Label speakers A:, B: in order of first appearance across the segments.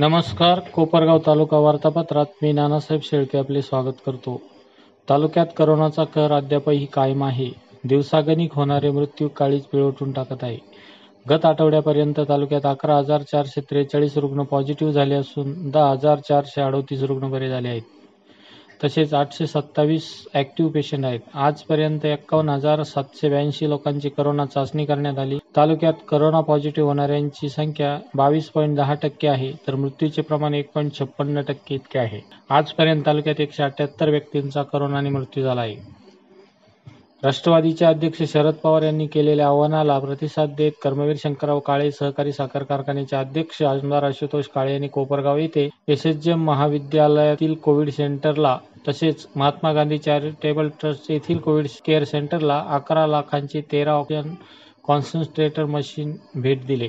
A: नमस्कार कोपरगाव तालुका वार्तापत्रात मी नानासाहेब शेळके आपले स्वागत करतो. तालुक्यात करोनाचा कर अद्यापही कायम आहे. दिवसागणिक होणारे मृत्यू काळीच पिळवटून टाकत आहे. गत आठवड्यापर्यंत तालुक्यात अकरा हजार चारशे त्रेचाळीस रुग्ण पॉझिटिव्ह झाले असून दहा हजार चारशे अडोतीस रुग्ण बरे झाले आहेत. तसेच आठशे सत्तावीस ऍक्टिव्ह पेशंट आहेत. आजपर्यंत एक्कावन्न हजार सातशे ब्याऐंशी लोकांची करोना चाचणी करण्यात आली. तालुक्यात करोना पॉझिटिव्ह होणाऱ्यांची संख्या बावीस पॉईंट दहा टक्के आहे तर मृत्यूचे प्रमाण एक पॉईंट छप्पन्न टक्के इतके आहे. आजपर्यंत तालुक्यात एकशे अठ्याहत्तर व्यक्तींचा करोनाने मृत्यू झाला आहे. राष्ट्रवादीचे अध्यक्ष शरद पवार यांनी केलेल्या आवाहनाला प्रतिसाद देत कर्मवीर शंकरराव काळे सहकारी साखर कारखान्याचे अध्यक्ष आमदार आशुतोष काळे यांनी कोपरगाव येथे एसएसजेएम महाविद्यालयातील कोविड सेंटरला तसेच महात्मा गांधी चॅरिटेबल ट्रस्ट येथील कोविड केअर सेंटरला अकरा लाखांचे तेरा ऑक्सिजन कॉन्सन्ट्रेटर मशीन भेट दिले.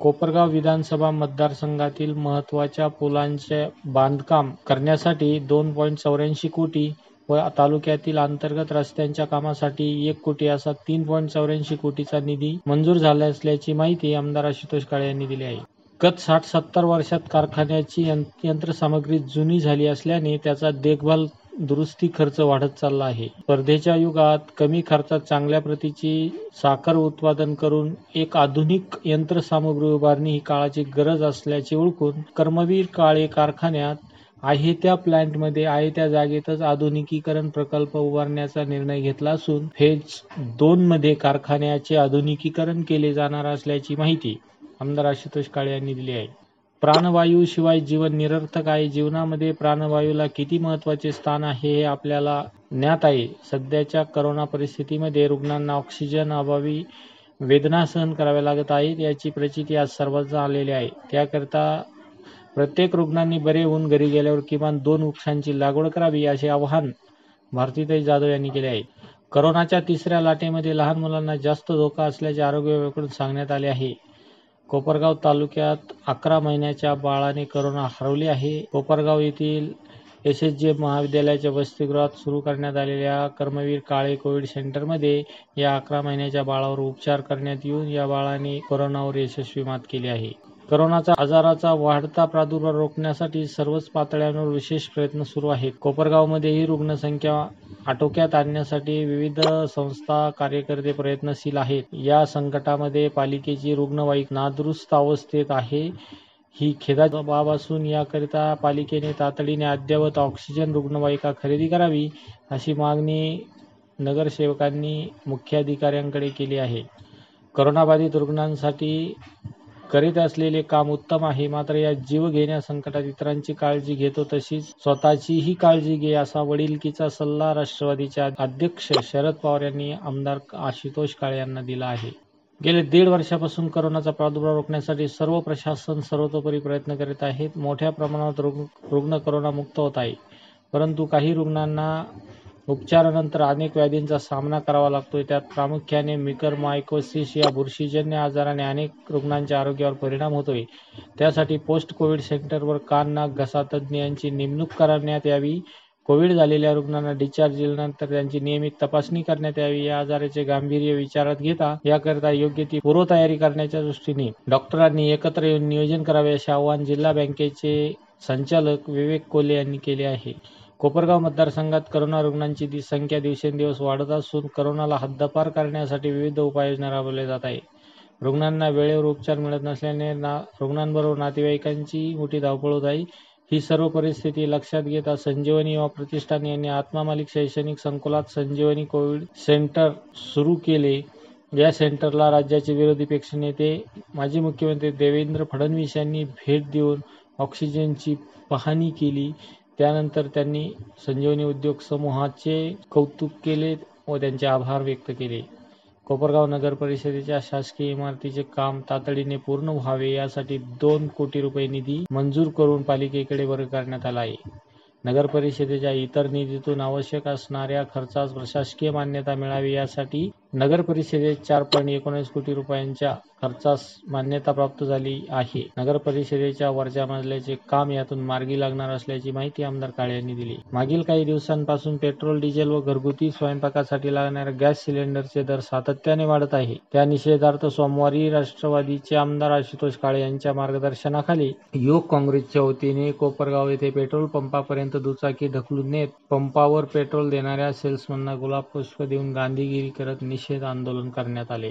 A: कोपरगाव विधानसभा मतदारसंघातील महत्त्वाच्या पुलांचे बांधकाम करण्यासाठी दोन पॉईंट चौऱ्याऐंशी कोटी व तालुक्यातील अंतर्गत रस्त्यांच्या कामासाठी एक कोटी असा तीन पॉईंट चौऱ्याऐंशी कोटीचा निधी मंजूर झाला असल्याची माहिती आमदार आशुतोष काळे यांनी दिली आहे. गत साठ सत्तर वर्षात कारखान्याची यंत्रसामग्री जुनी झाली असल्याने त्याचा देखभाल दुरुस्ती खर्च वाढत चालला आहे. स्पर्धेच्या युगात कमी खर्चात चांगल्या प्रतीची साखर उत्पादन करून एक आधुनिक यंत्रसामग्री उभारणी ही काळाची गरज असल्याचे ओळखून कर्मवीर काळे कारखान्यात आहे त्या प्लॅन्टमध्ये आहे त्या जागेतच आधुनिकीकरण प्रकल्प उभारण्याचा निर्णय घेतला असून फेज दोन मध्ये कारखान्याचे आधुनिकीकरण केले जाणार असल्याची माहिती आमदार आशुतोष काळे यांनी दिली आहे. प्राणवायू शिवाय जीवन निरर्थक आहे. जीवनामध्ये प्राणवायूला किती महत्त्वाचे स्थान आहे हे आपल्याला ज्ञात आहे. सध्याच्या करोना परिस्थितीमध्ये रुग्णांना ऑक्सिजन अभावी वेदना सहन कराव्या लागत आहेत याची प्रचिती आज सर्वांना आलेली आहे. त्याकरिता प्रत्येक रुग्णांनी बरे होऊन घरी गेल्यावर किमान दोन वृक्षांची लागवड करावी असे आवाहन भारतीताई जाधव यांनी केले आहे. करोनाच्या तिसऱ्या लाटेमध्ये लहान मुलांना जास्त धोका असल्याचे आरोग्य विभागाकडून सांगण्यात आले आहे. कोपरगाव तालुक्यात अकरा महिन्याच्या बाळाने करोना हरवली आहे. कोपरगाव येथील एस एस जे महाविद्यालयाच्या वसतिगृहात सुरू करण्यात आलेल्या कर्मवीर काळे कोविड सेंटरमध्ये या अकरा महिन्याच्या बाळावर उपचार करण्यात येऊन या बाळाने कोरोनावर यशस्वी मात केली आहे. करोनाचा आजाराचा वाढता प्रादुर्भाव रोखण्यासाठी सर्वच पातळ्यांवर विशेष प्रयत्न सुरू आहेत. कोपरगावमध्येही रुग्णसंख्या आटोक्यात आणण्यासाठी विविध संस्था कार्यकर्ते प्रयत्नशील आहेत. या संकटामध्ये पालिकेची रुग्णवाहिक नादुरुस्त अवस्थेत आहे. ही खेदाची बाब असून याकरिता पालिकेने तातडीने अद्ययावत ऑक्सिजन रुग्णवाहिका खरेदी करावी अशी मागणी नगरसेवकांनी मुख्याधिकाऱ्यांकडे केली आहे. करोनाबाधित रुग्णांसाठी करीत असलेले काम उत्तम आहे. मात्र या जीव घेण्या संकटात इतरांची काळजी घेतो तशीच स्वतःचीही काळजी घे असा वडिलकीचा सल्ला राष्ट्रवादीचे अध्यक्ष शरद पवार यांनी आमदार आशुतोष काळे यांना दिला आहे. गेले दीड वर्षापासून करोनाचा प्रादुर्भाव रोखण्यासाठी सर्व प्रशासन सर्वतोपरी प्रयत्न करीत आहेत मोठ्या प्रमाणात रुग्ण करोनामुक्त होत आहे. परंतु काही रुग्णांना उपचारानंतर अनेक व्याधींचा सामना करावा लागतो त्यात प्रामुख्याने मिकर मायकोसिस या बुरशीजन्य आजाराने अनेक रुग्णांच्या आरोग्यावर परिणाम होतोय. त्यासाठी पोस्ट कोविड सेंटरवर कान नाक घसा तज्ज्ञ यांची नेमणूक करण्यात यावी. कोविड झालेल्या रुग्णांना डिस्चार्ज दिल्यानंतर त्यांची नियमित तपासणी करण्यात यावी. या आजाराचे गांभीर्य विचारात घेता याकरिता योग्य ती पूर्वतयारी करण्याच्या दृष्टीने डॉक्टरांनी एकत्र येऊन नियोजन करावे असे आवाहन जिल्हा बँकेचे संचालक विवेक कोले यांनी केले आहे. कोपरगाव मतदारसंघात करोना रुग्णांची संख्या दिवसेंदिवस वाढत असून करोनाला हद्दपार करण्यासाठी विविध उपाययोजना राबवल्या जात आहे रुग्णांना वेळेवर उपचार मिळत नसल्याने ना रुग्णांबरोबर नातेवाईकांची मोठी धावपळ होत आहे. ही सर्व परिस्थिती लक्षात घेता संजीवनी युवा प्रतिष्ठान यांनी आत्मा मालिक शैक्षणिक संकुलात संजीवनी कोविड सेंटर सुरू केले. या सेंटरला राज्याचे विरोधी पक्षनेते माजी मुख्यमंत्री देवेंद्र फडणवीस यांनी भेट देऊन ऑक्सिजनची पाहणी केली. त्यानंतर त्यांनी संजीवनी उद्योग समूहाचे कौतुक केले व त्यांचे आभार व्यक्त केले. कोपरगाव नगर परिषदेच्या शासकीय इमारतीचे काम तातडीने पूर्ण व्हावे यासाठी दोन कोटी रुपये निधी मंजूर करून पालिकेकडे वर्ग करण्यात आला आहे. नगर परिषदेच्या इतर निधीतून आवश्यक असणाऱ्या खर्चास प्रशासकीय मान्यता मिळावी यासाठी नगर परिषदेत चार पॉईंट एकोणीस कोटी रुपयांच्या खर्चास मान्यता प्राप्त झाली आहे. नगर परिषदेच्या वरच्या मजल्याचे काम यातून मार्गी लागणार असल्याची माहिती आमदार काळे यांनी दिली. मागील काही दिवसांपासून पेट्रोल डिझेल व घरगुती स्वयंपाकासाठी लागणाऱ्या गॅस सिलेंडरचे दर सातत्याने वाढत आहे. त्या निषेधार्थ सोमवारी राष्ट्रवादीचे आमदार आशुतोष काळे यांच्या मार्गदर्शनाखाली युवक काँग्रेसच्या वतीने कोपरगाव येथे पेट्रोल पंपापर्यंत दुचाकी ढकलून नेत पंपावर पेट्रोल देणाऱ्या सेल्समनना गुलाब पुष्प देऊन गांधीगिरी करत निषेध आंदोलन करण्यात आले.